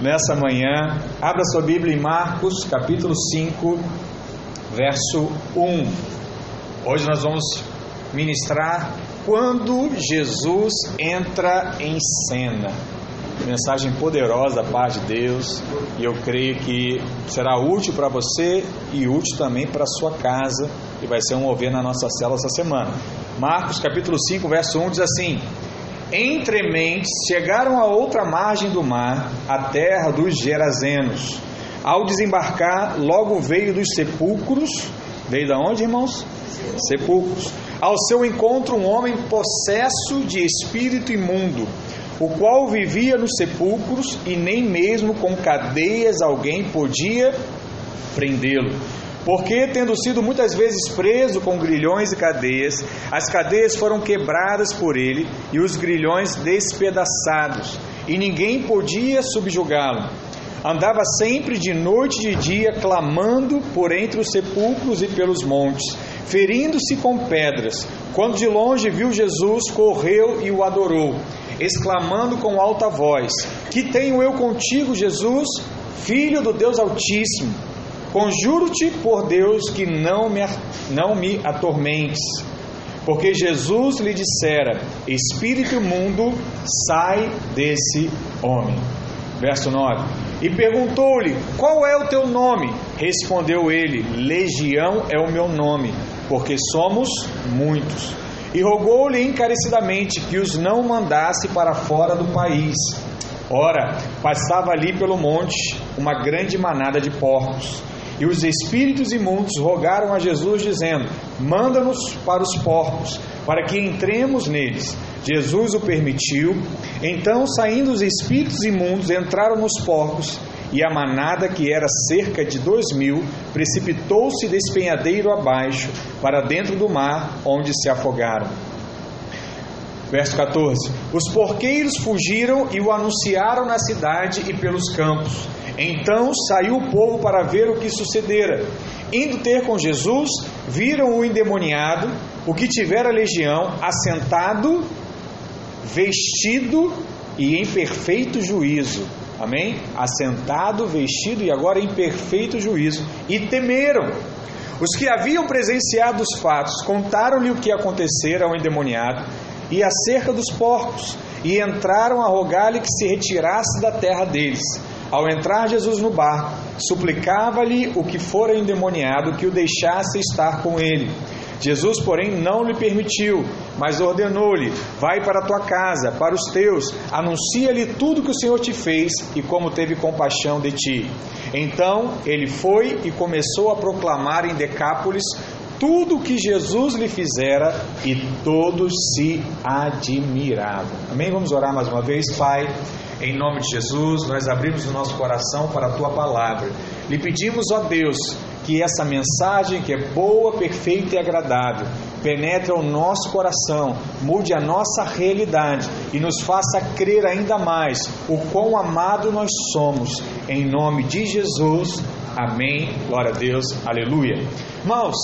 nessa manhã. Abra sua Bíblia em Marcos, capítulo 5, verso 1. Hoje nós vamos ministrar quando Jesus entra em cena. Mensagem poderosa da parte de Deus e eu creio que será útil para você e útil também para sua casa e vai ser um ouvir na nossa cela essa semana. Marcos capítulo 5, verso 1 diz assim: Entre mentes chegaram a outra margem do mar, a terra dos Gerazenos. Ao desembarcar, logo veio dos sepulcros. Veio da onde, irmãos? Sepulcros. Ao seu encontro, um homem possesso de espírito imundo, o qual vivia nos sepulcros e nem mesmo com cadeias alguém podia prendê-lo. Porque, tendo sido muitas vezes preso com grilhões e cadeias, as cadeias foram quebradas por ele e os grilhões despedaçados, e ninguém podia subjugá-lo. Andava sempre de noite e de dia, clamando por entre os sepulcros e pelos montes, ferindo-se com pedras. Quando de longe viu Jesus, correu e o adorou, exclamando com alta voz: Que tenho eu contigo, Jesus, filho do Deus Altíssimo? Conjuro-te por Deus que não me, não me atormentes. Porque Jesus lhe dissera: Espírito imundo, sai desse homem. Verso 9. E perguntou-lhe: Qual é o teu nome? Respondeu ele: Legião é o meu nome, porque somos muitos. E rogou-lhe encarecidamente que os não mandasse para fora do país. Ora, passava ali pelo monte uma grande manada de porcos. E os espíritos imundos rogaram a Jesus, dizendo: Manda-nos para os porcos, para que entremos neles. Jesus o permitiu. Então, saindo os espíritos imundos, entraram nos porcos, e a manada, que era cerca de dois mil, precipitou-se despenhadeiro abaixo, para dentro do mar, onde se afogaram. Verso 14: Os porqueiros fugiram e o anunciaram na cidade e pelos campos. Então saiu o povo para ver o que sucedera. Indo ter com Jesus, viram o endemoniado, o que tivera legião, assentado, vestido e em perfeito juízo. Amém? Assentado, vestido e agora em perfeito juízo. E temeram. Os que haviam presenciado os fatos contaram-lhe o que acontecera ao endemoniado e acerca dos porcos, e entraram a rogar-lhe que se retirasse da terra deles. Ao entrar Jesus no barco, suplicava-lhe o que fora endemoniado que o deixasse estar com ele. Jesus, porém, não lhe permitiu, mas ordenou-lhe: Vai para a tua casa, para os teus, anuncia-lhe tudo que o Senhor te fez e como teve compaixão de ti. Então ele foi e começou a proclamar em Decápolis tudo o que Jesus lhe fizera e todos se admiravam. Amém? Vamos orar mais uma vez, Pai. Em nome de Jesus, nós abrimos o nosso coração para a tua palavra. Lhe pedimos, ó Deus, que essa mensagem que é boa, perfeita e agradável penetre o nosso coração, mude a nossa realidade e nos faça crer ainda mais o quão amado nós somos. Em nome de Jesus. Amém. Glória a Deus. Aleluia. Irmãos,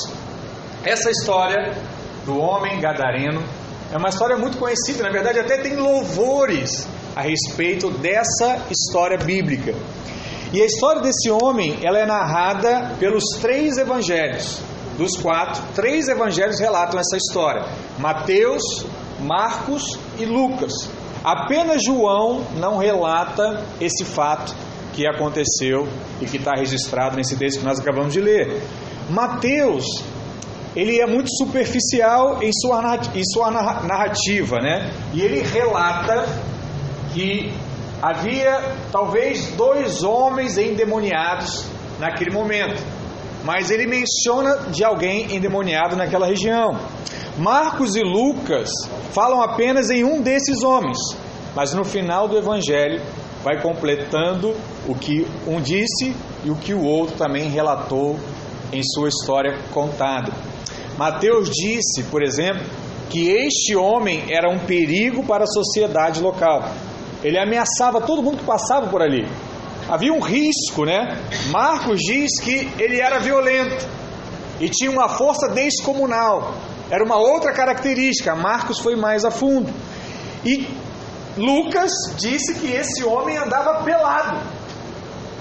essa história do homem gadareno é uma história muito conhecida, na verdade até tem louvores a respeito dessa história bíblica. E a história desse homem, ela é narrada pelos três evangelhos. Dos quatro, três evangelhos relatam essa história: Mateus, Marcos e Lucas. Apenas João não relata esse fato que aconteceu e que está registrado nesse texto que nós acabamos de ler. Mateus, ele é muito superficial em sua, narrativa, né? E ele relata que havia talvez dois homens endemoniados naquele momento, mas ele menciona de alguém endemoniado naquela região. Marcos e Lucas falam apenas em um desses homens, mas no final do evangelho vai completando o que um disse e o que o outro também relatou em sua história contada. Mateus disse, por exemplo, que este homem era um perigo para a sociedade local. Ele ameaçava todo mundo que passava por ali. Havia um risco, né? Marcos diz que ele era violento e tinha uma força descomunal. Era uma outra característica. Marcos foi mais a fundo. E Lucas disse que esse homem andava pelado.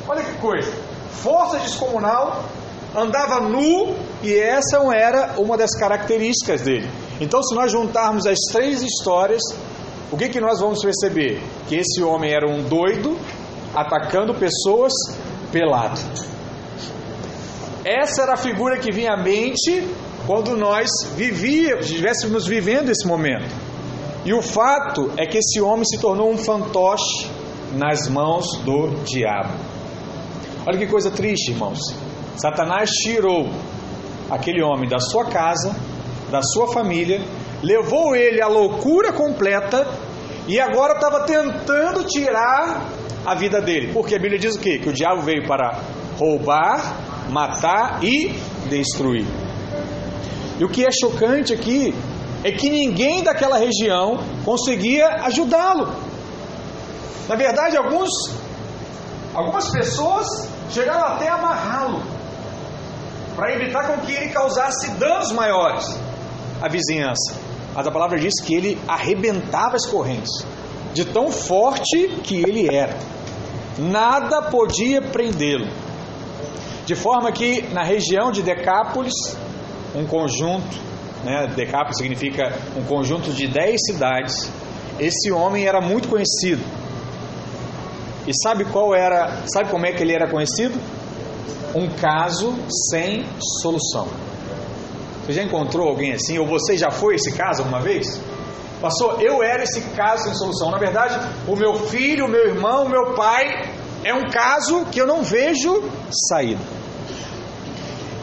Olha que coisa. Força descomunal, andava nu e essa era uma das características dele. Então, se nós juntarmos as três histórias, o que, que nós vamos perceber? Que esse homem era um doido atacando pessoas pelado. Essa era a figura que vinha à mente quando nós vivíamos, estivéssemos vivendo esse momento. E o fato é que esse homem se tornou um fantoche nas mãos do diabo. Olha que coisa triste, irmãos. Satanás tirou aquele homem da sua casa, da sua família, levou ele à loucura completa e agora estava tentando tirar a vida dele. Porque a Bíblia diz o quê? Que o diabo veio para roubar, matar e destruir. E o que é chocante aqui é que ninguém daquela região conseguia ajudá-lo. Na verdade, alguns, algumas pessoas chegaram até a amarrá-lo para evitar com que ele causasse danos maiores à vizinhança. Mas a palavra diz que ele arrebentava as correntes, de tão forte que ele era. Nada podia prendê-lo. De forma que na região de Decápolis, um conjunto, né, Decápolis significa um conjunto de dez cidades, esse homem era muito conhecido. E sabe qual era, sabe como é que ele era conhecido? Um caso sem solução. Você já encontrou alguém assim? Ou você já foi esse caso alguma vez? Pastor, eu era esse caso sem solução. Na verdade, o meu filho, o meu irmão, o meu pai é um caso que eu não vejo saída.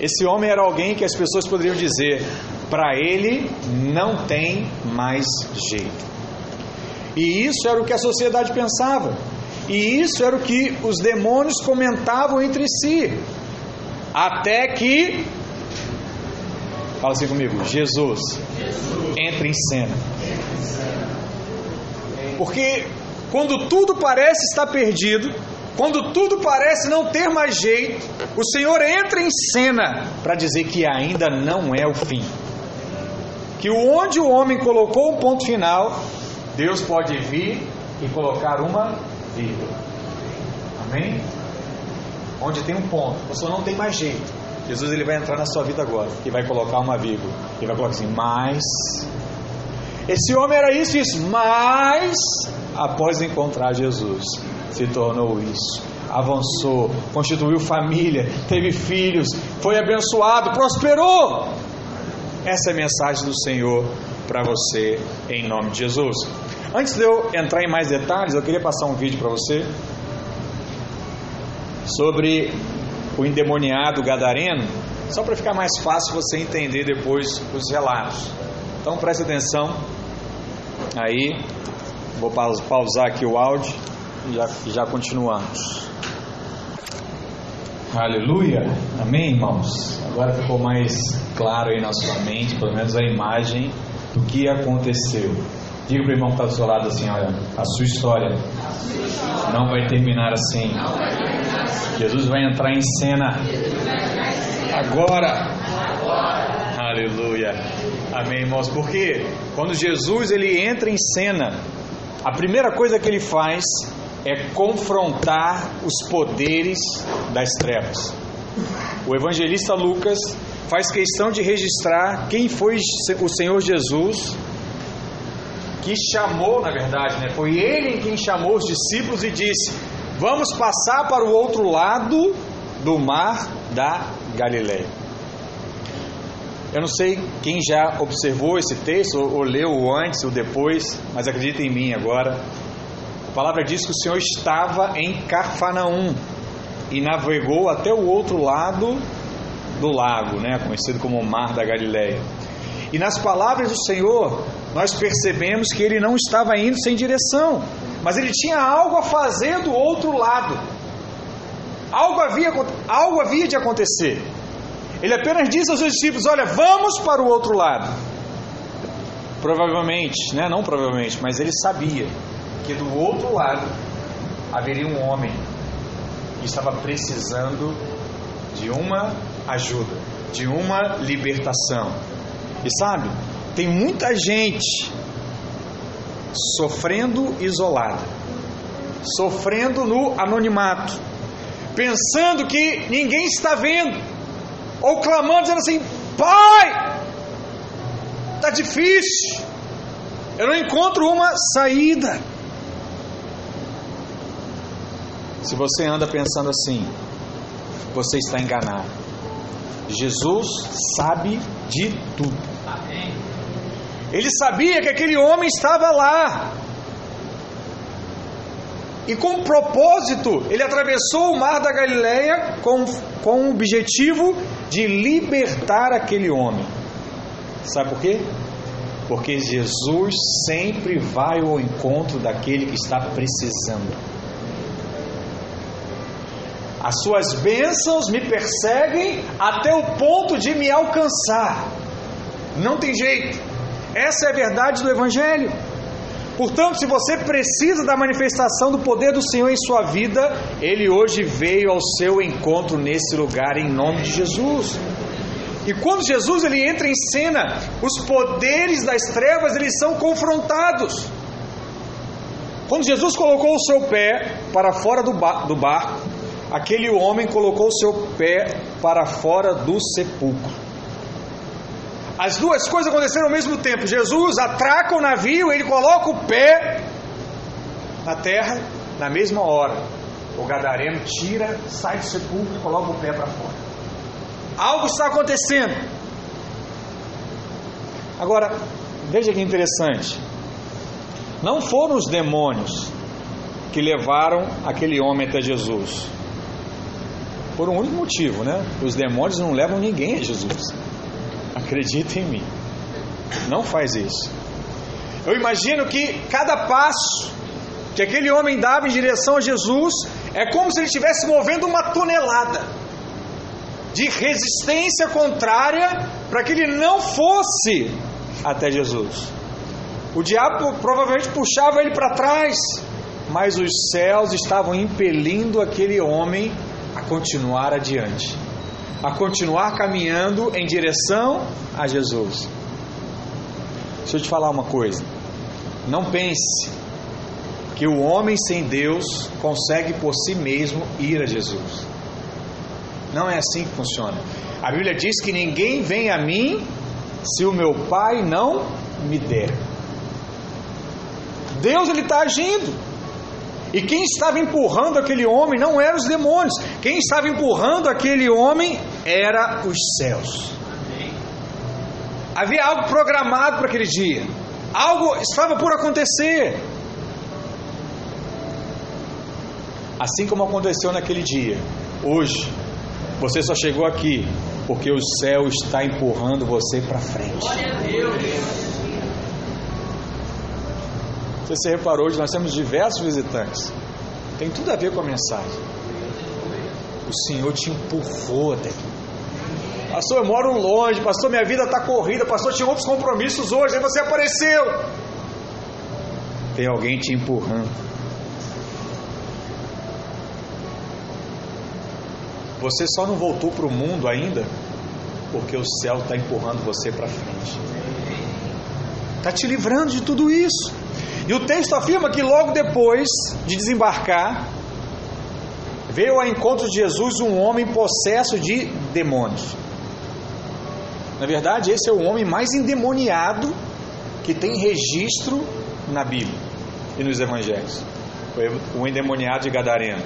Esse homem era alguém que as pessoas poderiam dizer: para ele não tem mais jeito. E isso era o que a sociedade pensava. E isso era o que os demônios comentavam entre si. Até que Fala assim comigo, Jesus, entra em cena. Porque quando tudo parece estar perdido, quando tudo parece não ter mais jeito, o Senhor entra em cena para dizer que ainda não é o fim. Que onde o homem colocou um ponto final, Deus pode vir e colocar uma vírgula. Amém? Onde tem um ponto, você não tem mais jeito. Jesus ele vai entrar na sua vida agora e vai colocar uma vírgula. E vai colocar assim, mas esse homem era isso, isso, mas após encontrar Jesus, se tornou isso. Avançou, constituiu família, teve filhos, foi abençoado, prosperou. Essa é a mensagem do Senhor para você em nome de Jesus. Antes de eu entrar em mais detalhes, eu queria passar um vídeo para você sobre o endemoniado gadareno, só para ficar mais fácil você entender depois os relatos. Então preste atenção. Aí, vou pausar aqui o áudio e já, já continuamos. Aleluia, amém, irmãos? Agora ficou mais claro aí na sua mente, pelo menos a imagem do que aconteceu. Diga para o irmão que está do seu lado assim: olha, a sua história não vai terminar assim. Jesus vai entrar em cena agora. Aleluia. Amém, irmãos. Porque quando Jesus ele entra em cena, a primeira coisa que ele faz é confrontar os poderes das trevas. O evangelista Lucas faz questão de registrar quem foi o Senhor Jesus que chamou, na verdade, né? Foi ele quem chamou os discípulos e disse: Vamos passar para o outro lado do mar da Galileia. Eu não sei quem já observou esse texto, ou, leu antes ou depois, mas acredita em mim agora. A palavra diz que o Senhor estava em Cafarnaum e navegou até o outro lado do lago, né, conhecido como o Mar da Galileia. E nas palavras do Senhor, nós percebemos que ele não estava indo sem direção, mas ele tinha algo a fazer do outro lado. Algo havia, algo havia de acontecer. Ele apenas disse aos seus discípulos: Olha, vamos para o outro lado. Provavelmente, né? não provavelmente, mas ele sabia que do outro lado haveria um homem que estava precisando de uma ajuda, de uma libertação. E sabe, tem muita gente sofrendo isolada, sofrendo no anonimato, pensando que ninguém está vendo, ou clamando, dizendo assim: Pai, está difícil, eu não encontro uma saída. Se você anda pensando assim, você está enganado. Jesus sabe de tudo. Ele sabia que aquele homem estava lá. E com propósito, ele atravessou o mar da Galileia com, com o objetivo de libertar aquele homem. Sabe por quê? Porque Jesus sempre vai ao encontro daquele que está precisando. As suas bênçãos me perseguem até o ponto de me alcançar. Não tem jeito. Essa é a verdade do Evangelho. Portanto, se você precisa da manifestação do poder do Senhor em sua vida, Ele hoje veio ao seu encontro nesse lugar em nome de Jesus. E quando Jesus ele entra em cena, os poderes das trevas eles são confrontados. Quando Jesus colocou o seu pé para fora do, do barco, aquele homem colocou o seu pé para fora do sepulcro. As duas coisas aconteceram ao mesmo tempo. Jesus atraca o navio, ele coloca o pé na terra na mesma hora. O gadareno tira, sai do sepulcro e coloca o pé para fora. Algo está acontecendo. Agora, veja que interessante. Não foram os demônios que levaram aquele homem até Jesus. Por um único motivo, né? Os demônios não levam ninguém a Jesus. Acredita em mim. Não faz isso. Eu imagino que cada passo que aquele homem dava em direção a Jesus é como se ele estivesse movendo uma tonelada de resistência contrária para que ele não fosse até Jesus. O diabo provavelmente puxava ele para trás, mas os céus estavam impelindo aquele homem a continuar adiante, a continuar caminhando em direção a Jesus. Deixa eu te falar uma coisa. Não pense que o homem sem Deus consegue por si mesmo ir a Jesus. Não é assim que funciona. A Bíblia diz que ninguém vem a mim se o meu Pai não me der. Deus ele está agindo. E quem estava empurrando aquele homem não eram os demônios. Quem estava empurrando aquele homem era os céus. Havia algo programado para aquele dia. Algo estava por acontecer. Assim como aconteceu naquele dia, hoje, você só chegou aqui porque o céu está empurrando você para frente. Você reparou, hoje nós temos diversos visitantes. Tem tudo a ver com a mensagem. O Senhor te empurrou até aqui. Pastor, eu moro longe, pastor, minha vida está corrida, pastor, tinha outros compromissos hoje, aí você apareceu. Tem alguém te empurrando. Você só não voltou para o mundo ainda porque o céu está empurrando você para frente. Está te livrando de tudo isso. E o texto afirma que logo depois de desembarcar, veio ao encontro de Jesus um homem possesso de demônios. Na verdade, esse é o homem mais endemoniado que tem registro na Bíblia e nos evangelhos. O endemoniado de Gadareno.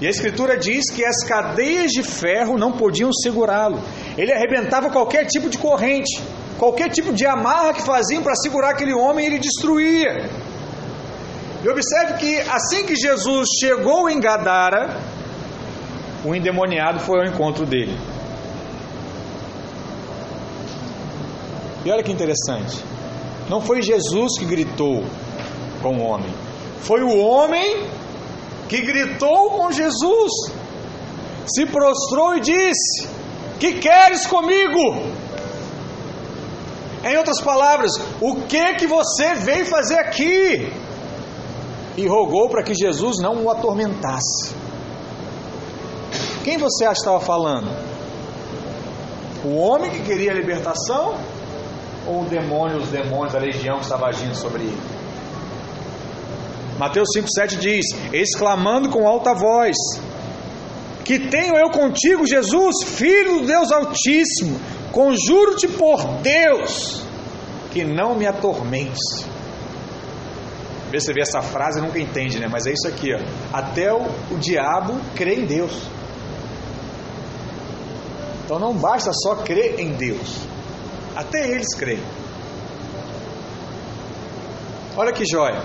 E a Escritura diz que as cadeias de ferro não podiam segurá-lo. Ele arrebentava qualquer tipo de corrente, qualquer tipo de amarra que faziam para segurar aquele homem, ele destruía. E observe que assim que Jesus chegou em Gadara, o endemoniado foi ao encontro dele. E olha que interessante. Não foi Jesus que gritou com o homem. Foi o homem que gritou com Jesus. Se prostrou e disse: Que queres comigo? Em outras palavras, o que que você veio fazer aqui? E rogou para que Jesus não o atormentasse. Quem você acha que estava falando? O homem que queria a libertação ou o demônio, os demônios, a legião que estava agindo sobre ele? Mateus 5,7 diz: exclamando com alta voz: Que tenho eu contigo, Jesus, filho do Deus Altíssimo, conjuro-te por Deus, que não me atormentes. Vê você vê essa frase nunca entende, né? Mas é isso aqui, ó. Até o, o diabo crê em Deus. Então não basta só crer em Deus. Até eles creem. Olha que joia.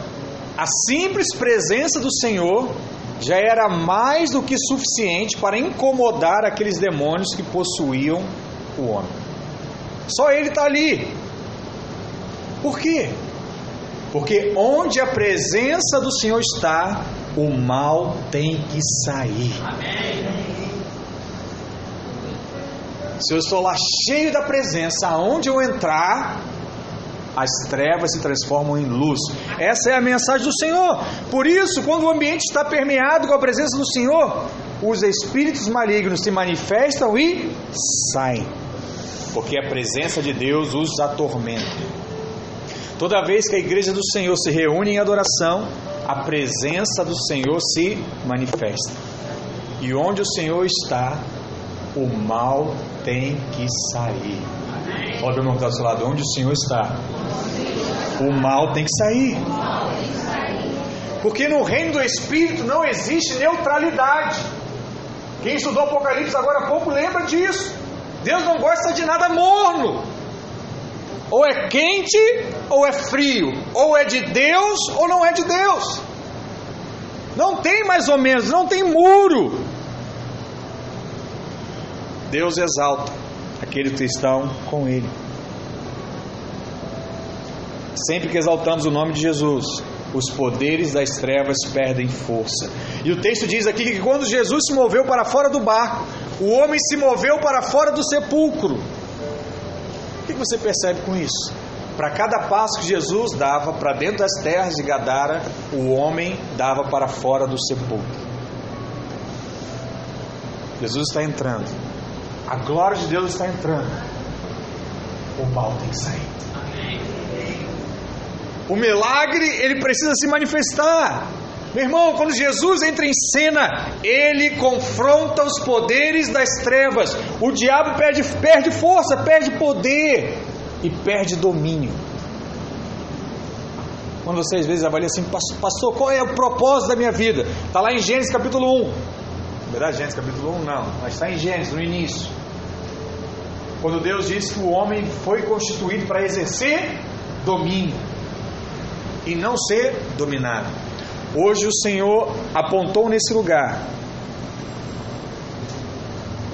A simples presença do Senhor já era mais do que suficiente para incomodar aqueles demônios que possuíam o homem. Só ele está ali. Por quê? Porque onde a presença do Senhor está, o mal tem que sair. Amém. Se eu estou lá cheio da presença, aonde eu entrar, as trevas se transformam em luz. Essa é a mensagem do Senhor. Por isso, quando o ambiente está permeado com a presença do Senhor, os espíritos malignos se manifestam e saem. Porque a presença de Deus os atormenta. Toda vez que a igreja do Senhor se reúne em adoração, a presença do Senhor se manifesta. E onde o Senhor está, o mal tem que sair. Olha o irmão que está do seu lado, onde o Senhor está? O mal tem que sair. Porque no reino do Espírito não existe neutralidade. Quem estudou Apocalipse agora há pouco lembra disso. Deus não gosta de nada morno. Ou é quente ou é frio. Ou é de Deus ou não é de Deus. Não tem mais ou menos, não tem muro. Deus exalta aqueles que estão com Ele. Sempre que exaltamos o nome de Jesus, os poderes das trevas perdem força. E o texto diz aqui que quando Jesus se moveu para fora do barco, o homem se moveu para fora do sepulcro. O que você percebe com isso? Para cada passo que Jesus dava para dentro das terras de Gadara, o homem dava para fora do sepulcro. Jesus está entrando. A glória de Deus está entrando. O mal tem que sair. O milagre, ele precisa se manifestar. Meu irmão, quando Jesus entra em cena, ele confronta os poderes das trevas. O diabo perde, perde força, perde poder e perde domínio. Quando você às vezes avalia assim, pastor, qual é o propósito da minha vida? Está lá em Gênesis capítulo 1. Na verdade, Gênesis capítulo 1 não, mas está em Gênesis, no início. Quando Deus disse que o homem foi constituído para exercer domínio e não ser dominado. Hoje o Senhor apontou nesse lugar.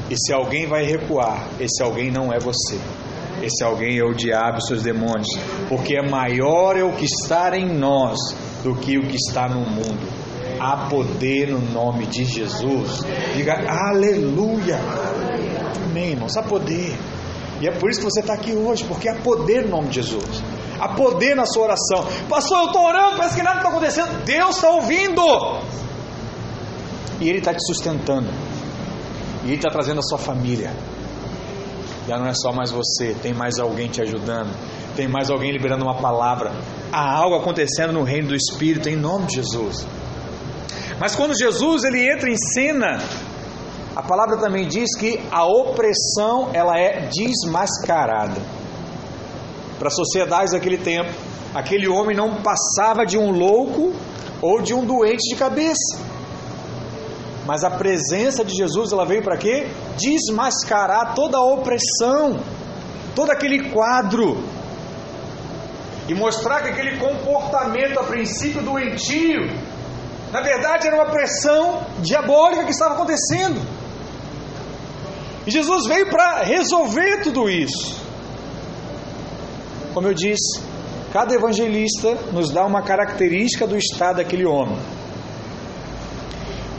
E se alguém vai recuar, esse alguém não é você. Esse alguém é o diabo e seus demônios. Porque é maior é o que está em nós do que o que está no mundo. Há poder no nome de Jesus. Diga aleluia. Amém, irmãos. Há poder. E é por isso que você está aqui hoje, porque há poder no nome de Jesus. Há poder na sua oração. Pastor, eu estou orando, parece que nada está acontecendo. Deus está ouvindo. E Ele está te sustentando. E Ele está trazendo a sua família. Já não é só mais você, tem mais alguém te ajudando. Tem mais alguém liberando uma palavra. Há algo acontecendo no reino do Espírito em nome de Jesus. Mas quando Jesus ele entra em cena, a palavra também diz que a opressão ela é desmascarada. Para as sociedades daquele tempo, aquele homem não passava de um louco ou de um doente de cabeça. Mas a presença de Jesus ela veio para quê? Desmascarar toda a opressão, todo aquele quadro e mostrar que aquele comportamento a princípio doentio, na verdade era uma pressão diabólica que estava acontecendo. E Jesus veio para resolver tudo isso. Como eu disse, cada evangelista nos dá uma característica do estado daquele homem.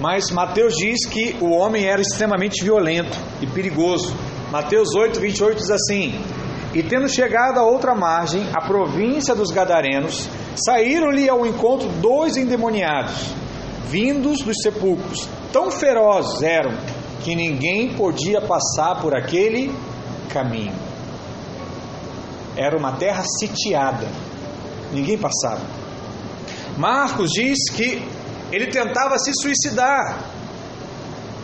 Mas Mateus diz que o homem era extremamente violento e perigoso. Mateus 8, 28 diz assim: E tendo chegado a outra margem, a província dos Gadarenos, saíram-lhe ao encontro dois endemoniados, vindos dos sepulcros. Tão ferozes eram que ninguém podia passar por aquele caminho. Era uma terra sitiada, ninguém passava. Marcos diz que ele tentava se suicidar.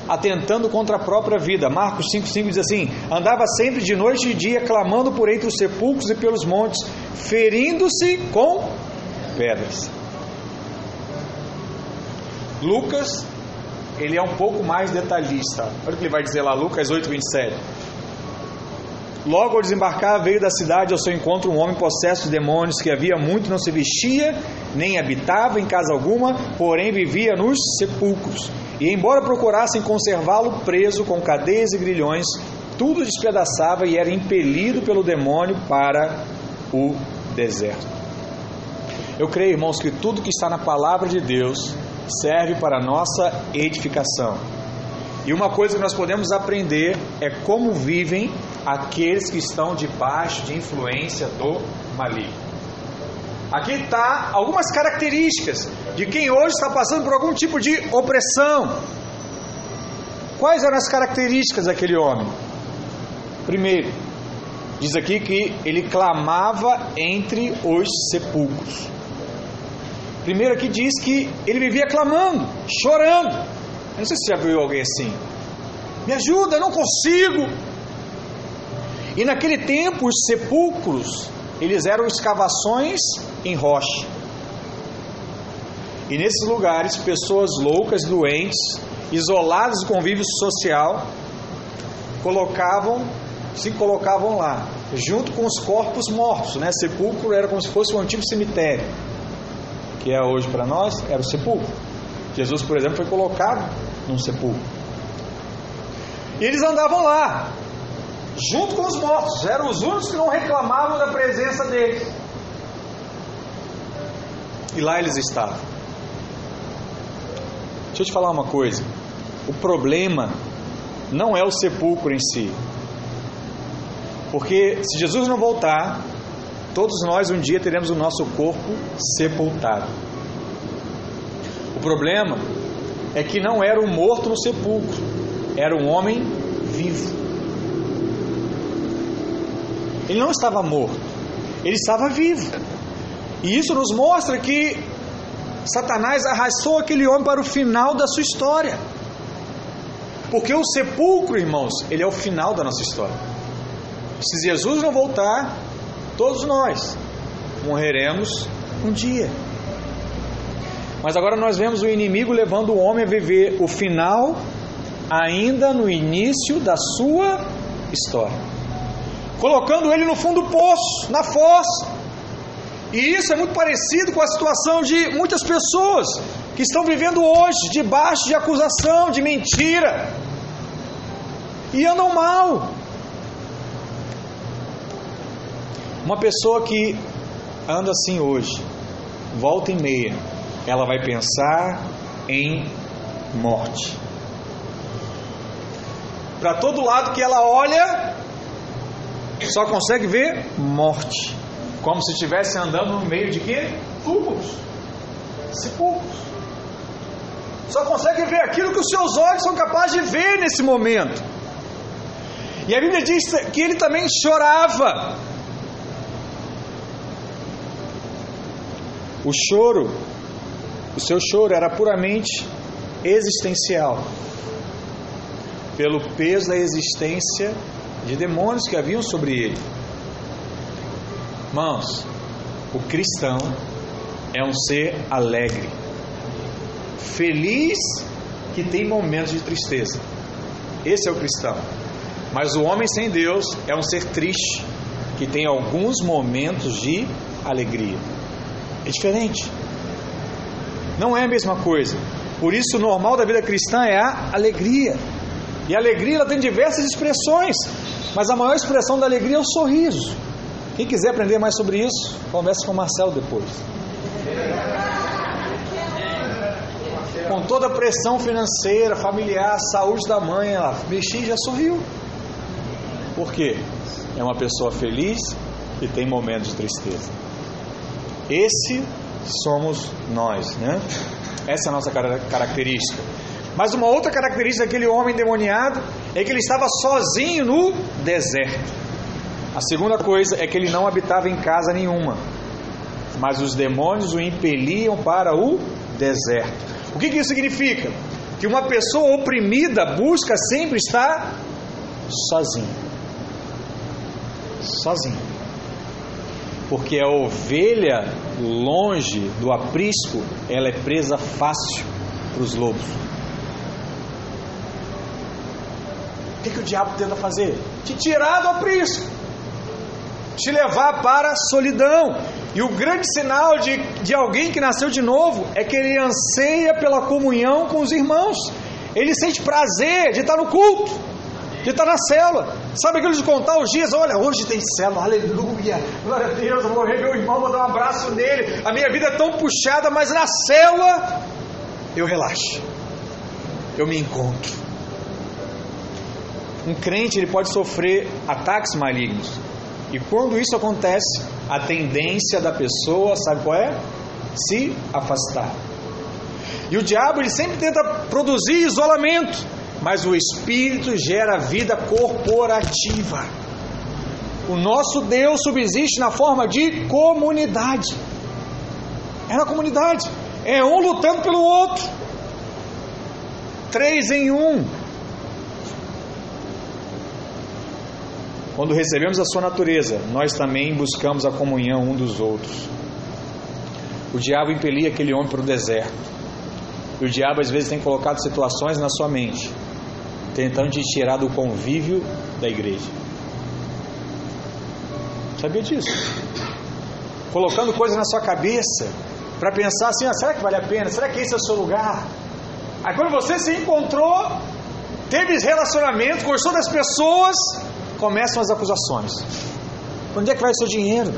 atentando contra a própria vida. Marcos 5,5 diz assim: andava sempre de noite e de dia, clamando por entre os sepulcros e pelos montes, ferindo-se com pedras. Lucas, ele é um pouco mais detalhista. Olha o que ele vai dizer lá, Lucas 8,27. Logo ao desembarcar, veio da cidade ao seu encontro um homem possesso de demônios que havia muito não se vestia, nem habitava em casa alguma, porém vivia nos sepulcros. E embora procurassem conservá-lo preso com cadeias e grilhões, tudo despedaçava e era impelido pelo demônio para o deserto. Eu creio, irmãos, que tudo que está na palavra de Deus serve para nossa edificação. E uma coisa que nós podemos aprender é como vivem aqueles que estão debaixo de influência do maligno. Aqui está algumas características de quem hoje está passando por algum tipo de opressão. Quais eram as características daquele homem? Primeiro, diz aqui que ele clamava entre os sepulcros. Primeiro aqui diz que ele vivia clamando, chorando. Eu não sei se já viu alguém assim. Me ajuda, eu não consigo. E naquele tempo, os sepulcros, eles eram escavações em rocha. E nesses lugares, pessoas loucas, doentes, isoladas do convívio social, colocavam, se colocavam lá, junto com os corpos mortos, né? Sepulcro era como se fosse um antigo cemitério, que é hoje para nós, era o sepulcro. Jesus, por exemplo, foi colocado num sepulcro. E eles andavam lá, junto com os mortos, eram os únicos que não reclamavam da presença deles. E lá eles estavam. Deixa eu te falar uma coisa: o problema não é o sepulcro em si. Porque se Jesus não voltar, todos nós um dia teremos o nosso corpo sepultado. O problema é que não era um morto no sepulcro, era um homem vivo. Ele não estava morto, ele estava vivo. E isso nos mostra que Satanás arrastou aquele homem para o final da sua história. Porque o sepulcro, irmãos, ele é o final da nossa história. Se Jesus não voltar, todos nós morreremos um dia. Mas agora nós vemos o inimigo levando o homem a viver o final ainda no início da sua história. Colocando ele no fundo do poço, na fossa. E isso é muito parecido com a situação de muitas pessoas que estão vivendo hoje debaixo de acusação, de mentira. E andam mal. Uma pessoa que anda assim hoje, volta e meia, ela vai pensar em morte. Para todo lado que ela olha, só consegue ver morte. Como se estivesse andando no meio de quê? Túmulos. Sepulcros. Só consegue ver aquilo que os seus olhos são capazes de ver nesse momento. E a Bíblia diz que ele também chorava. O choro, o seu choro era puramente existencial, pelo peso da existência de demônios que haviam sobre ele. Irmãos, o cristão é um ser alegre, feliz que tem momentos de tristeza. Esse é o cristão. Mas o homem sem Deus é um ser triste que tem alguns momentos de alegria. É diferente. Não é a mesma coisa. Por isso, o normal da vida cristã é a alegria. E a alegria ela tem diversas expressões, mas a maior expressão da alegria é o sorriso. Quem quiser aprender mais sobre isso, converse com o Marcelo depois. Com toda a pressão financeira, familiar, saúde da mãe, ela mexi e já sorriu. Por quê? É uma pessoa feliz e tem momentos de tristeza. Esse somos nós, né? Essa é a nossa característica. Mas uma outra característica daquele homem demoniado é que ele estava sozinho no deserto. A segunda coisa é que ele não habitava em casa nenhuma, mas os demônios o impeliam para o deserto. O que, que isso significa? que uma pessoa oprimida busca sempre estar sozinho. Sozinho. Porque a ovelha longe do aprisco, ela é presa fácil para os lobos. O que, que o diabo tenta fazer? Te tirar do aprisco, te levar para a solidão. E o grande sinal de, de alguém que nasceu de novo é que ele anseia pela comunhão com os irmãos. Ele sente prazer de estar no culto, de estar na célula. Sabe aquilo de contar os dias? Olha, hoje tem célula, aleluia, glória a Deus, eu vou ver meu irmão, vou dar um abraço nele. A minha vida é tão puxada, mas na célula eu relaxo, eu me encontro. Um crente ele pode sofrer ataques malignos. E quando isso acontece, a tendência da pessoa, sabe qual é? Se afastar. E o diabo ele sempre tenta produzir isolamento, mas o espírito gera vida corporativa. O nosso Deus subsiste na forma de comunidade. É na comunidade. É um lutando pelo outro. Três em um. Quando recebemos a sua natureza, nós também buscamos a comunhão um dos outros. O diabo impelia aquele homem para o deserto. E o diabo às vezes tem colocado situações na sua mente, tentando te tirar do convívio da igreja. Sabia disso? Colocando coisas na sua cabeça para pensar assim: ah, será que vale a pena? Será que esse é o seu lugar? Aí quando você se encontrou, teve relacionamento, gostou das pessoas, começam as acusações. Onde é que vai o seu dinheiro?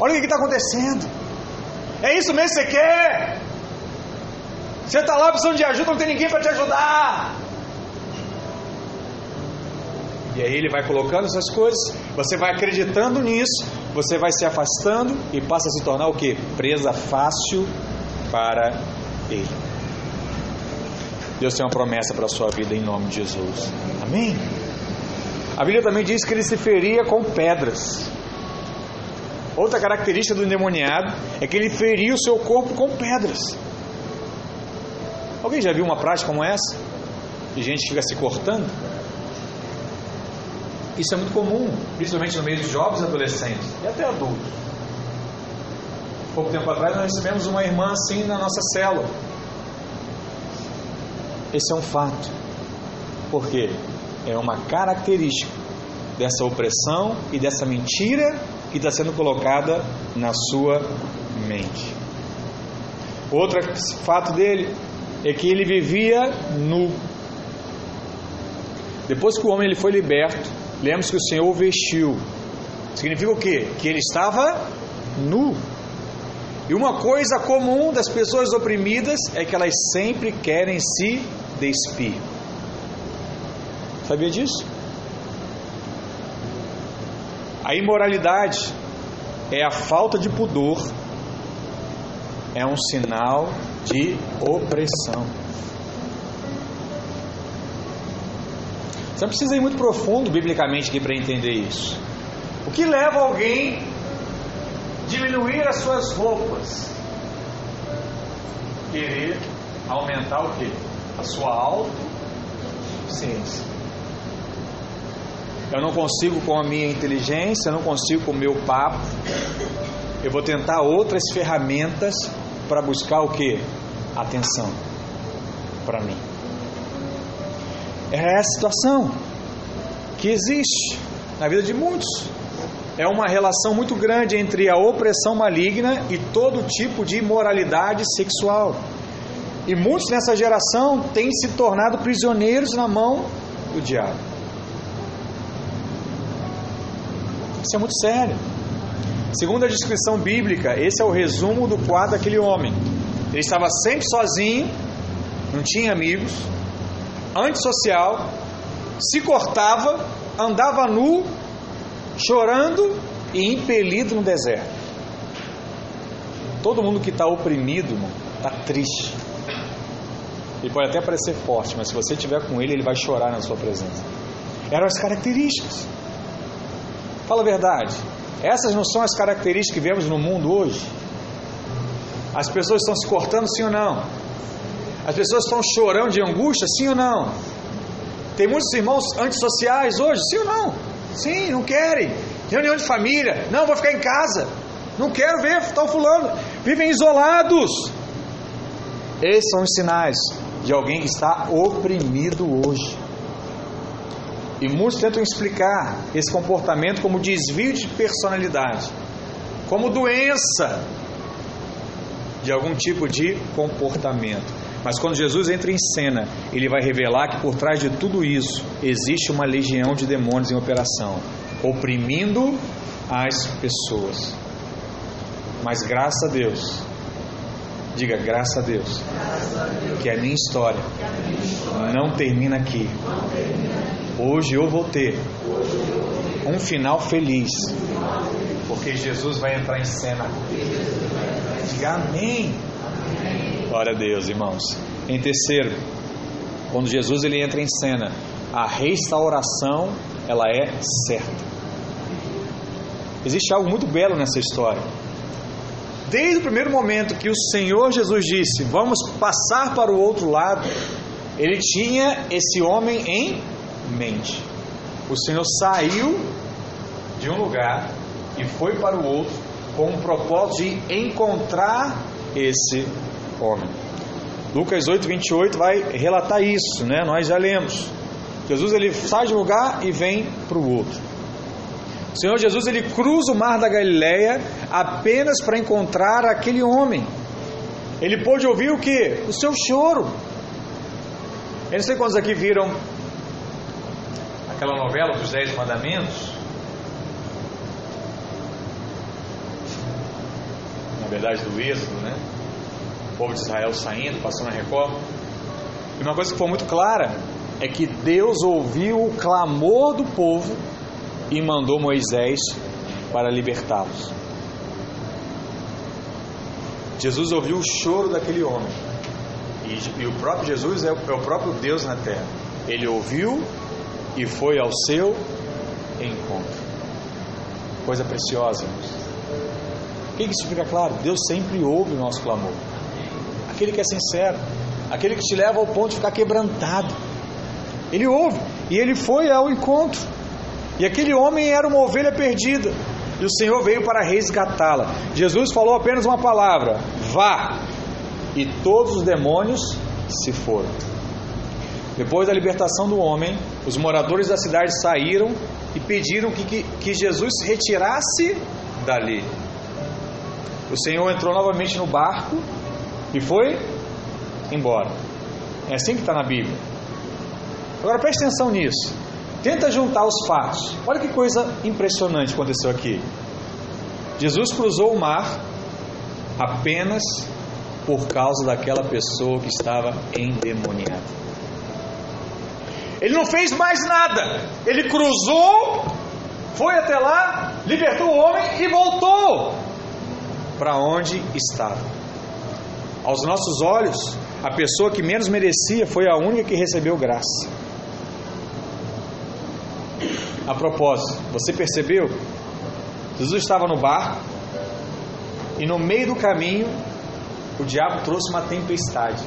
Olha o que está acontecendo. É isso mesmo que você quer? Você está lá precisando de ajuda, não tem ninguém para te ajudar. E aí ele vai colocando essas coisas, você vai acreditando nisso, você vai se afastando e passa a se tornar o que? Presa fácil para ele. Deus tem uma promessa para a sua vida em nome de Jesus. Amém? A Bíblia também diz que ele se feria com pedras. Outra característica do endemoniado é que ele feria o seu corpo com pedras. Alguém já viu uma prática como essa? De gente fica se cortando? Isso é muito comum, principalmente no meio de jovens adolescentes e até adultos. Pouco tempo atrás nós recebemos uma irmã assim na nossa célula. Esse é um fato. Por quê? É uma característica dessa opressão e dessa mentira que está sendo colocada na sua mente. Outro fato dele é que ele vivia nu. Depois que o homem ele foi liberto, lembre-se que o Senhor o vestiu. Significa o quê? Que ele estava nu. E uma coisa comum das pessoas oprimidas é que elas sempre querem se despir. Sabia disso? A imoralidade é a falta de pudor, é um sinal de opressão. Você não precisa ir muito profundo biblicamente aqui para entender isso. O que leva alguém a diminuir as suas roupas? Querer aumentar o que? A sua autossuficiência. Eu não consigo com a minha inteligência, eu não consigo com o meu papo. Eu vou tentar outras ferramentas para buscar o que? Atenção para mim. É essa situação que existe na vida de muitos. É uma relação muito grande entre a opressão maligna e todo tipo de imoralidade sexual. E muitos nessa geração têm se tornado prisioneiros na mão do diabo. Isso é muito sério. Segundo a descrição bíblica, esse é o resumo do quadro daquele homem. Ele estava sempre sozinho, não tinha amigos, antissocial, se cortava, andava nu, chorando e impelido no deserto. Todo mundo que está oprimido, está triste. Ele pode até parecer forte, mas se você estiver com ele, ele vai chorar na sua presença. Eram as características. Fala a verdade. Essas não são as características que vemos no mundo hoje? As pessoas estão se cortando, sim ou não? As pessoas estão chorando de angústia, sim ou não? Tem muitos irmãos antissociais hoje, sim ou não? Sim, não querem. Reunião de família, não, vou ficar em casa. Não quero ver tal fulano. Vivem isolados. Esses são os sinais de alguém que está oprimido hoje. E muitos tentam explicar esse comportamento como desvio de personalidade, como doença de algum tipo de comportamento. Mas quando Jesus entra em cena, ele vai revelar que por trás de tudo isso existe uma legião de demônios em operação, oprimindo as pessoas. Mas graças a Deus, diga graças a Deus, que a minha história não termina aqui. Hoje eu vou ter um final feliz, porque Jesus vai entrar em cena. Diga amém. Glória a Deus, irmãos. Em terceiro, quando Jesus ele entra em cena, a restauração ela é certa. Existe algo muito belo nessa história. Desde o primeiro momento que o Senhor Jesus disse: "Vamos passar para o outro lado", ele tinha esse homem em mente. O Senhor saiu de um lugar e foi para o outro com o propósito de encontrar esse homem. Lucas 8, 28 vai relatar isso, né? Nós já lemos. Jesus ele sai de um lugar e vem para o outro. O Senhor Jesus ele cruza o mar da Galileia apenas para encontrar aquele homem. Ele pôde ouvir o que? O seu choro. Eu não sei quantos aqui viram aquela novela dos Dez Mandamentos. Na verdade, do Êxodo, né? O povo de Israel saindo, passando a Record. E uma coisa que foi muito clara é que Deus ouviu o clamor do povo e mandou Moisés para libertá-los. Jesus ouviu o choro daquele homem. E, e o próprio Jesus é é o próprio Deus na terra. Ele ouviu e foi ao seu encontro. Coisa preciosa. O que isso fica claro? Deus sempre ouve o nosso clamor. Aquele que é sincero, aquele que te leva ao ponto de ficar quebrantado. Ele ouve e ele foi ao encontro. E aquele homem era uma ovelha perdida. E o Senhor veio para resgatá-la. Jesus falou apenas uma palavra: vá. E todos os demônios se foram. Depois da libertação do homem, os moradores da cidade saíram e pediram que, que, que Jesus se retirasse dali. O Senhor entrou novamente no barco e foi embora. É assim que está na Bíblia. Agora preste atenção nisso. Tenta juntar os fatos. Olha que coisa impressionante aconteceu aqui. Jesus cruzou o mar apenas por causa daquela pessoa que estava endemoniada. Ele não fez mais nada. Ele cruzou, foi até lá, libertou o homem e voltou para onde estava. Aos nossos olhos, a pessoa que menos merecia foi a única que recebeu graça. A propósito, você percebeu? Jesus estava no barco e no meio do caminho o diabo trouxe uma tempestade.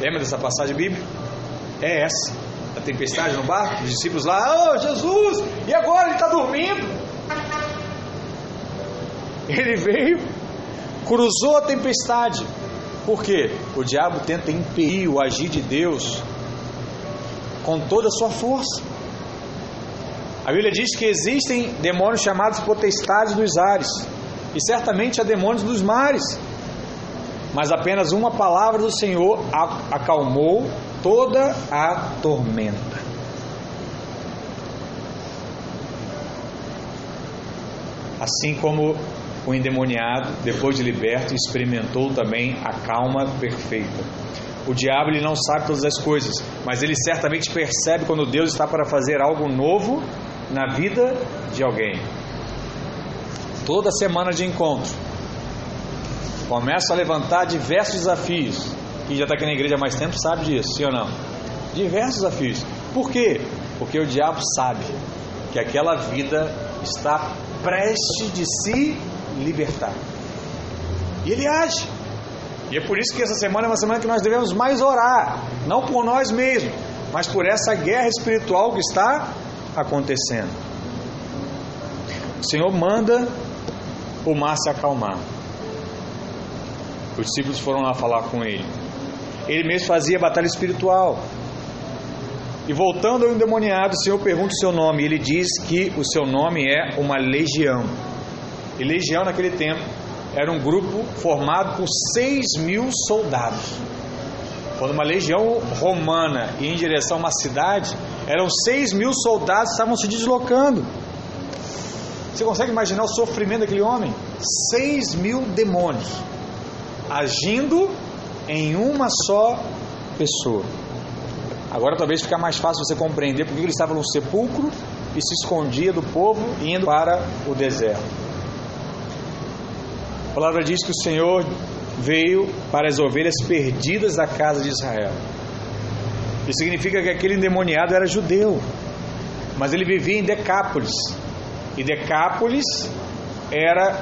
Lembra dessa passagem bíblica? É essa. A tempestade no barco, os discípulos lá, oh Jesus, e agora ele está dormindo? Ele veio, cruzou a tempestade. Por quê? O diabo tenta impedir o agir de Deus com toda a sua força. A Bíblia diz que existem demônios chamados potestades dos ares, e certamente há demônios dos mares. Mas apenas uma palavra do Senhor acalmou toda a tormenta. Assim como o endemoniado, depois de liberto, experimentou também a calma perfeita. O diabo ele não sabe todas as coisas, mas ele certamente percebe quando Deus está para fazer algo novo na vida de alguém. Toda semana de encontro, começa a levantar diversos desafios. Quem já está aqui na igreja há mais tempo sabe disso, sim ou não? Diversos desafios. Por quê? Porque o diabo sabe que aquela vida está prestes de se libertar. E ele age. E é por isso que essa semana é uma semana que nós devemos mais orar, não por nós mesmos, mas por essa guerra espiritual que está acontecendo. O Senhor manda o mar se acalmar. Os discípulos foram lá falar com ele. Ele mesmo fazia batalha espiritual. E voltando ao endemoniado, o Senhor pergunta o seu nome. Ele diz que o seu nome é uma legião. E legião naquele tempo era um grupo formado por 6 mil soldados. Quando uma legião romana ia em direção a uma cidade, eram 6 mil soldados que estavam se deslocando. Você consegue imaginar o sofrimento daquele homem? 6 mil demônios agindo em uma só pessoa. Agora talvez fique mais fácil você compreender porque ele estava no sepulcro e se escondia do povo indo para o deserto. A palavra diz que o Senhor veio para as ovelhas perdidas da casa de Israel. Isso significa que aquele endemoniado era judeu, mas ele vivia em Decápolis. E Decápolis era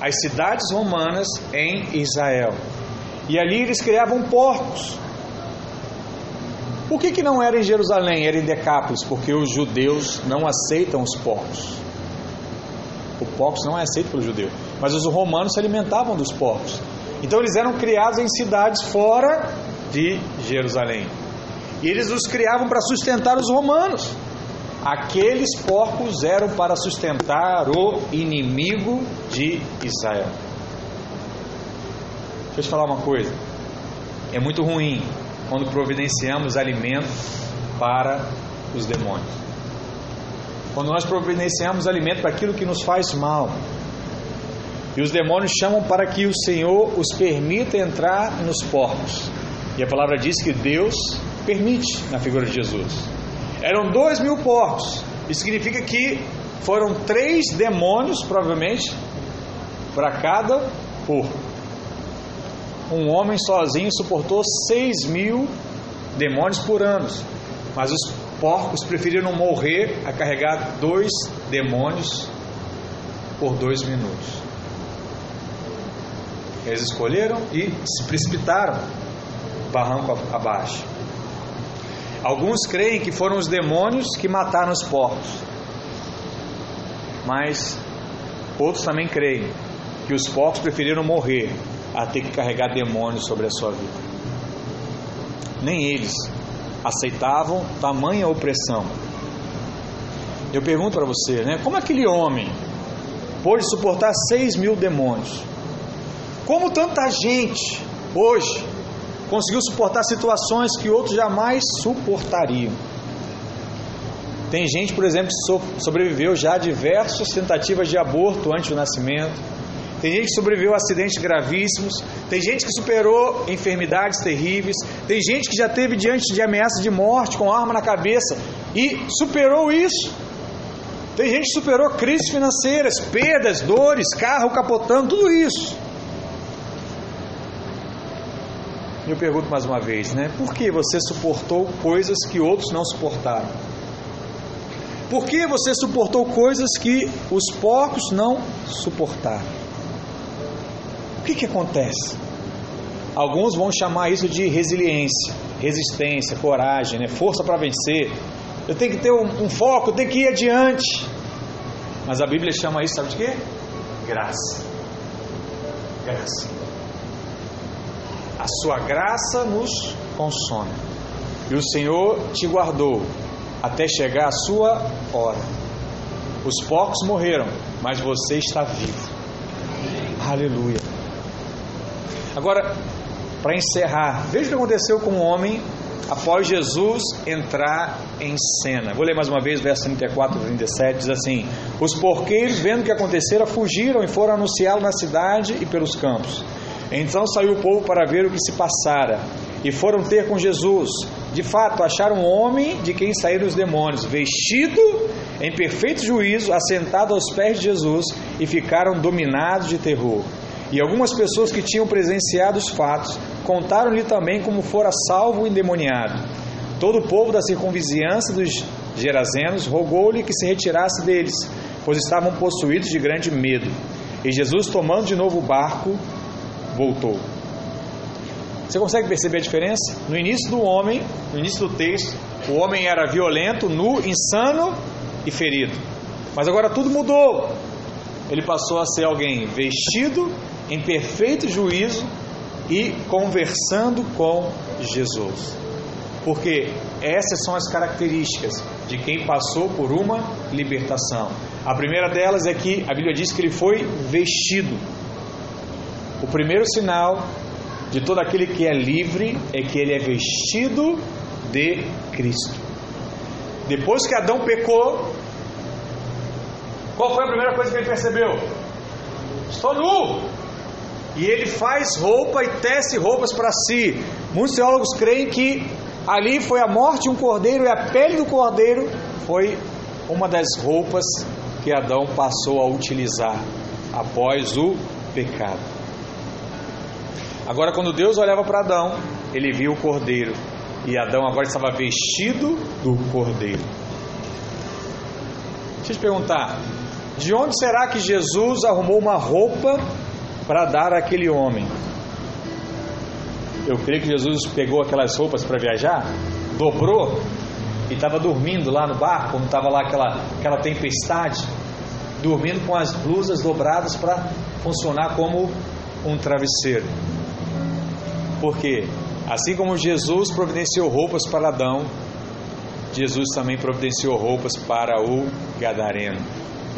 as cidades romanas em Israel. E ali eles criavam porcos. Por que, que não era em Jerusalém, era em Decápolis? Porque os judeus não aceitam os porcos. O porcos não é aceito pelo judeu. Mas os romanos se alimentavam dos porcos. Então eles eram criados em cidades fora de Jerusalém. E eles os criavam para sustentar os romanos. Aqueles porcos eram para sustentar o inimigo de Israel. Deixa eu te falar uma coisa. É muito ruim quando providenciamos alimento para os demônios. Quando nós providenciamos alimento para aquilo que nos faz mal. E os demônios chamam para que o Senhor os permita entrar nos porcos. E a palavra diz que Deus permite na figura de Jesus. Eram dois mil porcos. Isso significa que foram três demônios, provavelmente, para cada porco um homem sozinho suportou seis mil demônios por ano. Mas os porcos preferiram morrer a carregar dois demônios por dois minutos. Eles escolheram e se precipitaram barranco abaixo. Alguns creem que foram os demônios que mataram os porcos, mas outros também creem que os porcos preferiram morrer a ter que carregar demônios sobre a sua vida. Nem eles aceitavam tamanha opressão. Eu pergunto para você, né? Como aquele homem pôde suportar seis mil demônios? Como tanta gente hoje conseguiu suportar situações que outros jamais suportariam? Tem gente, por exemplo, que sobreviveu já a diversas tentativas de aborto antes do nascimento tem gente que sobreviveu a acidentes gravíssimos, tem gente que superou enfermidades terríveis, tem gente que já teve diante de ameaça de morte com arma na cabeça e superou isso. Tem gente que superou crises financeiras, perdas, dores, carro capotando, tudo isso. E eu pergunto mais uma vez, né? Por que você suportou coisas que outros não suportaram? Por que você suportou coisas que os porcos não suportaram? Que, que acontece? Alguns vão chamar isso de resiliência, resistência, coragem, né? força para vencer. Eu tenho que ter um, um foco, tenho que ir adiante. Mas a Bíblia chama isso, sabe de quê? Graça. Graça. A sua graça nos consome. E o Senhor te guardou até chegar a sua hora. Os porcos morreram, mas você está vivo. Aleluia. Agora, para encerrar, veja o que aconteceu com o homem após Jesus entrar em cena. Vou ler mais uma vez, verso 34 e 37, diz assim: Os porqueiros, vendo o que acontecera, fugiram e foram anunciá-lo na cidade e pelos campos. Então saiu o povo para ver o que se passara e foram ter com Jesus. De fato, acharam um homem de quem saíram os demônios, vestido em perfeito juízo, assentado aos pés de Jesus e ficaram dominados de terror. E algumas pessoas que tinham presenciado os fatos contaram-lhe também como fora salvo o endemoniado. Todo o povo da circunvizinhança dos Gerazenos rogou-lhe que se retirasse deles, pois estavam possuídos de grande medo. E Jesus, tomando de novo o barco, voltou. Você consegue perceber a diferença? No início do homem, no início do texto, o homem era violento, nu, insano e ferido. Mas agora tudo mudou. Ele passou a ser alguém vestido em perfeito juízo e conversando com Jesus. Porque essas são as características de quem passou por uma libertação. A primeira delas é que a Bíblia diz que ele foi vestido. O primeiro sinal de todo aquele que é livre é que ele é vestido de Cristo. Depois que Adão pecou, qual foi a primeira coisa que ele percebeu? Estou nu! E ele faz roupa e tece roupas para si. Muitos teólogos creem que ali foi a morte de um cordeiro e a pele do cordeiro foi uma das roupas que Adão passou a utilizar após o pecado. Agora, quando Deus olhava para Adão, ele viu o cordeiro e Adão agora estava vestido do cordeiro. Deixa eu te perguntar: de onde será que Jesus arrumou uma roupa para dar àquele homem? Eu creio que Jesus pegou aquelas roupas para viajar, dobrou e estava dormindo lá no barco, quando estava lá aquela, aquela tempestade, dormindo com as blusas dobradas para funcionar como um travesseiro. Porque assim como Jesus providenciou roupas para Adão, Jesus também providenciou roupas para o Gadareno.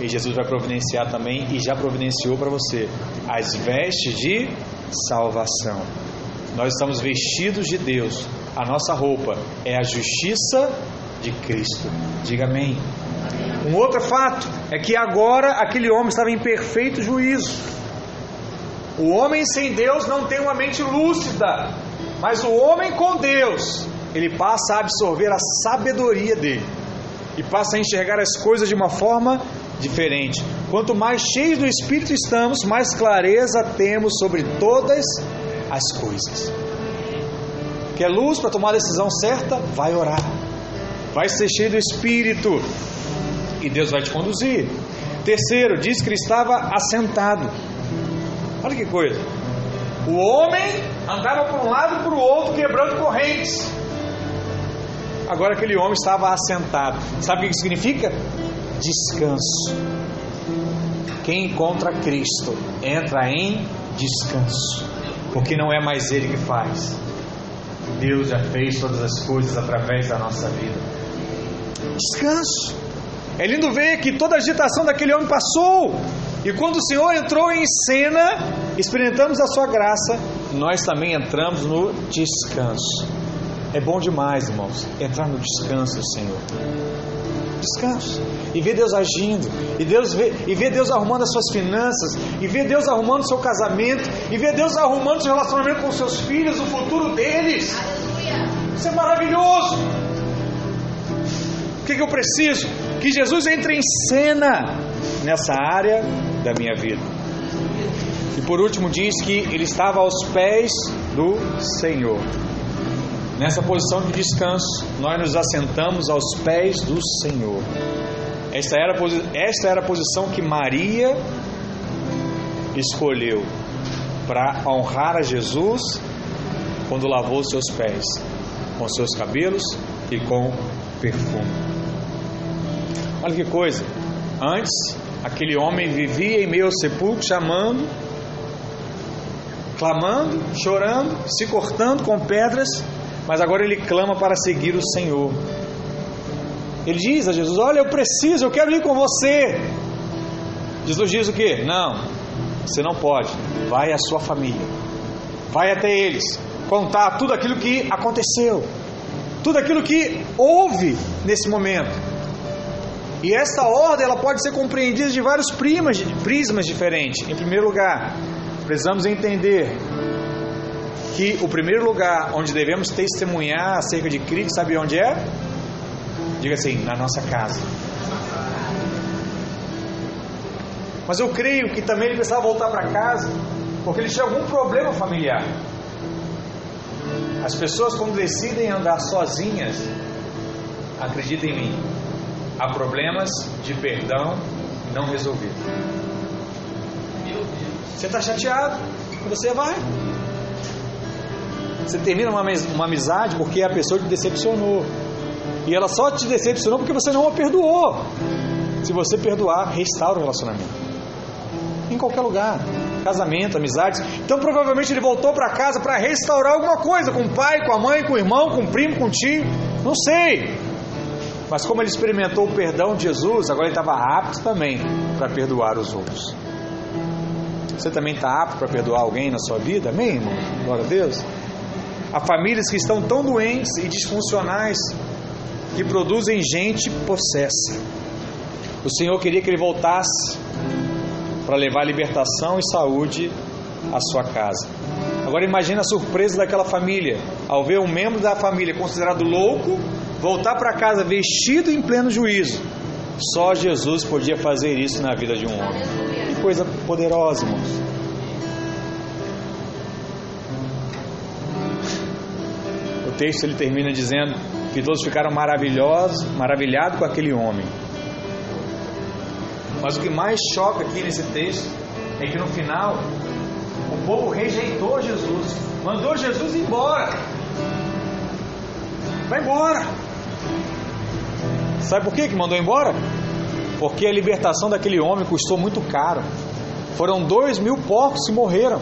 E Jesus vai providenciar também, e já providenciou para você, as vestes de salvação. Nós estamos vestidos de Deus. A nossa roupa é a justiça de Cristo. Diga amém. Um outro fato é que agora aquele homem estava em perfeito juízo. O homem sem Deus não tem uma mente lúcida, mas o homem com Deus, ele passa a absorver a sabedoria dele e passa a enxergar as coisas de uma forma diferente. Quanto mais cheios do Espírito estamos, mais clareza temos sobre todas as coisas. Quer luz para tomar a decisão certa? Vai orar. Vai ser cheio do Espírito e Deus vai te conduzir. Terceiro, diz que ele estava assentado. Olha que coisa. O homem andava por um lado e por outro, quebrando correntes. Agora aquele homem estava assentado. Sabe o que significa? Descanso. Quem encontra Cristo entra em descanso, porque não é mais Ele que faz. Deus já fez todas as coisas através da nossa vida. Descanso. É lindo ver que toda a agitação daquele homem passou. E quando o Senhor entrou em cena, experimentamos a sua graça, nós também entramos no descanso. É bom demais, irmãos, entrar no descanso do Senhor descanso. E ver Deus agindo, e, Deus vê, e ver Deus arrumando as suas finanças, e ver Deus arrumando o seu casamento, e ver Deus arrumando o seu relacionamento com seus filhos, o futuro deles. Isso é maravilhoso. O que, que eu preciso? Que Jesus entre em cena nessa área da minha vida. E por último, diz que ele estava aos pés do Senhor. Nessa posição de descanso, nós nos assentamos aos pés do Senhor. Esta era, esta era a posição que Maria escolheu para honrar a Jesus quando lavou seus pés com seus cabelos e com perfume. Olha que coisa! Antes, aquele homem vivia em meio ao sepulcro chamando, clamando, chorando, se cortando com pedras mas agora ele clama para seguir o Senhor. Ele diz a Jesus: Olha, eu preciso, eu quero ir com você. Jesus diz o que? Não, você não pode. Vai à sua família, vai até eles, contar tudo aquilo que aconteceu, tudo aquilo que houve nesse momento. E essa ordem ela pode ser compreendida de vários prismas, prismas diferentes. Em primeiro lugar, precisamos entender que o primeiro lugar onde devemos testemunhar acerca de Cristo, sabe onde é? Diga assim, na nossa casa. Mas eu creio que também ele precisava voltar para casa, porque ele tinha algum problema familiar. As pessoas, quando decidem andar sozinhas, acredita em mim, há problemas de perdão não resolvidos. Você está chateado? Você vai. Você termina uma, uma amizade porque a pessoa te decepcionou. E ela só te decepcionou porque você não a perdoou. Se você perdoar, restaura o relacionamento. Em qualquer lugar. Casamento, amizades. Então provavelmente ele voltou para casa para restaurar alguma coisa com o pai, com a mãe, com o irmão, com o primo, com o tio. Não sei. Mas como ele experimentou o perdão de Jesus, agora ele estava apto também para perdoar os outros. Você também está apto para perdoar alguém na sua vida? Amém, irmão? Glória a Deus. Há famílias que estão tão doentes e disfuncionais que produzem gente possessa. O Senhor queria que ele voltasse para levar libertação e saúde à sua casa. Agora imagine a surpresa daquela família ao ver um membro da família considerado louco voltar para casa vestido em pleno juízo. Só Jesus podia fazer isso na vida de um homem. Que coisa poderosa, irmãos. Texto ele termina dizendo que todos ficaram maravilhosos, maravilhados com aquele homem. Mas o que mais choca aqui nesse texto é que no final o povo rejeitou Jesus, mandou Jesus embora. Vai embora. Sabe por que que mandou embora? Porque a libertação daquele homem custou muito caro. Foram dois mil porcos que morreram.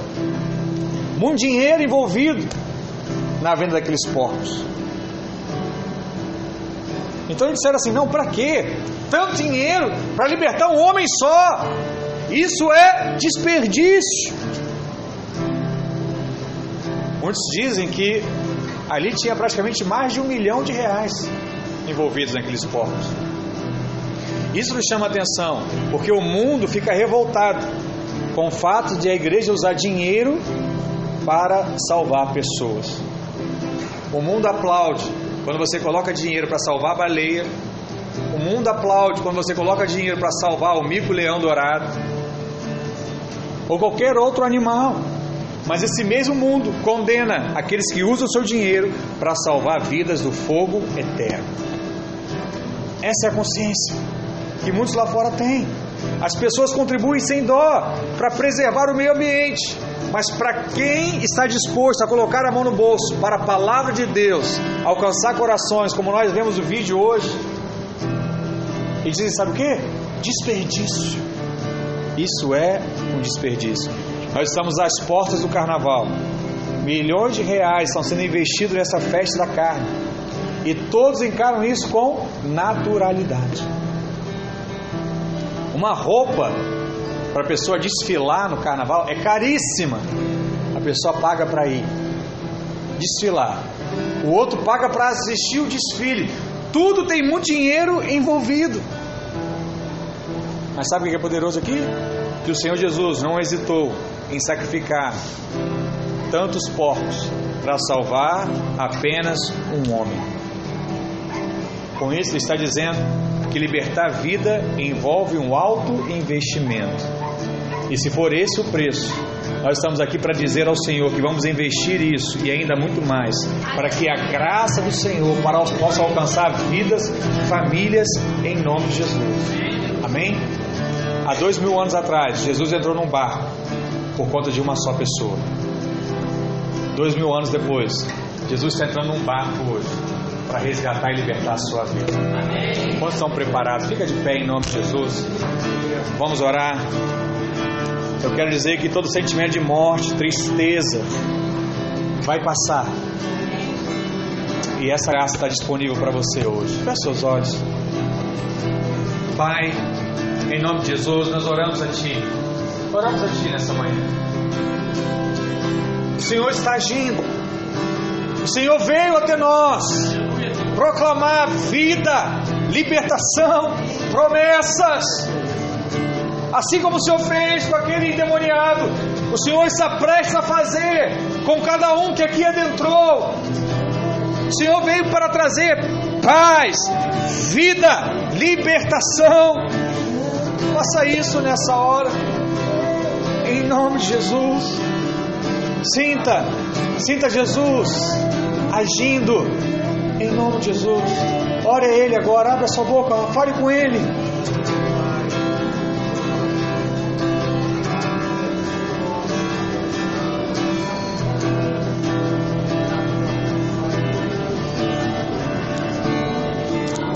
Muito dinheiro envolvido na venda daqueles porcos. Então eles disseram assim: não, para quê? Tanto dinheiro para libertar um homem só. Isso é desperdício. Muitos dizem que ali tinha praticamente mais de um milhão de reais envolvidos naqueles porcos. Isso nos chama atenção, porque o mundo fica revoltado com o fato de a igreja usar dinheiro para salvar pessoas. O mundo aplaude quando você coloca dinheiro para salvar a baleia. O mundo aplaude quando você coloca dinheiro para salvar o mico-leão dourado. Ou qualquer outro animal. Mas esse mesmo mundo condena aqueles que usam o seu dinheiro para salvar vidas do fogo eterno. Essa é a consciência que muitos lá fora têm. As pessoas contribuem sem dó para preservar o meio ambiente, mas para quem está disposto a colocar a mão no bolso para a palavra de Deus alcançar corações, como nós vemos no vídeo hoje, eles dizem: sabe o que? Desperdício. Isso é um desperdício. Nós estamos às portas do carnaval. Milhões de reais estão sendo investidos nessa festa da carne. E todos encaram isso com naturalidade. Uma roupa para a pessoa desfilar no carnaval é caríssima. A pessoa paga para ir desfilar. O outro paga para assistir o desfile. Tudo tem muito dinheiro envolvido. Mas sabe o que é poderoso aqui? Que o Senhor Jesus não hesitou em sacrificar tantos porcos para salvar apenas um homem. Com isso, ele está dizendo que libertar a vida envolve um alto investimento. E se for esse o preço, nós estamos aqui para dizer ao Senhor que vamos investir isso e ainda muito mais, para que a graça do Senhor possa alcançar vidas, famílias, em nome de Jesus. Amém? Há dois mil anos atrás, Jesus entrou num barco por conta de uma só pessoa. Dois mil anos depois, Jesus está entrando num barco hoje para resgatar e libertar a sua vida. Quantos estão preparados? Fica de pé em nome de Jesus. Vamos orar. Eu quero dizer que todo sentimento de morte, tristeza, vai passar. E essa graça está disponível para você hoje. Feche seus olhos. Pai, em nome de Jesus, nós oramos a Ti. Oramos a Ti nessa manhã. O Senhor está agindo. O Senhor veio até nós proclamar vida, libertação, promessas. Assim como o Senhor fez com aquele endemoniado, o Senhor está prestes a fazer com cada um que aqui adentrou. O Senhor veio para trazer paz, vida, libertação. Faça isso nessa hora, em nome de Jesus. Sinta, sinta Jesus agindo em nome de Jesus. Ore a Ele agora, abra sua boca, fale com Ele.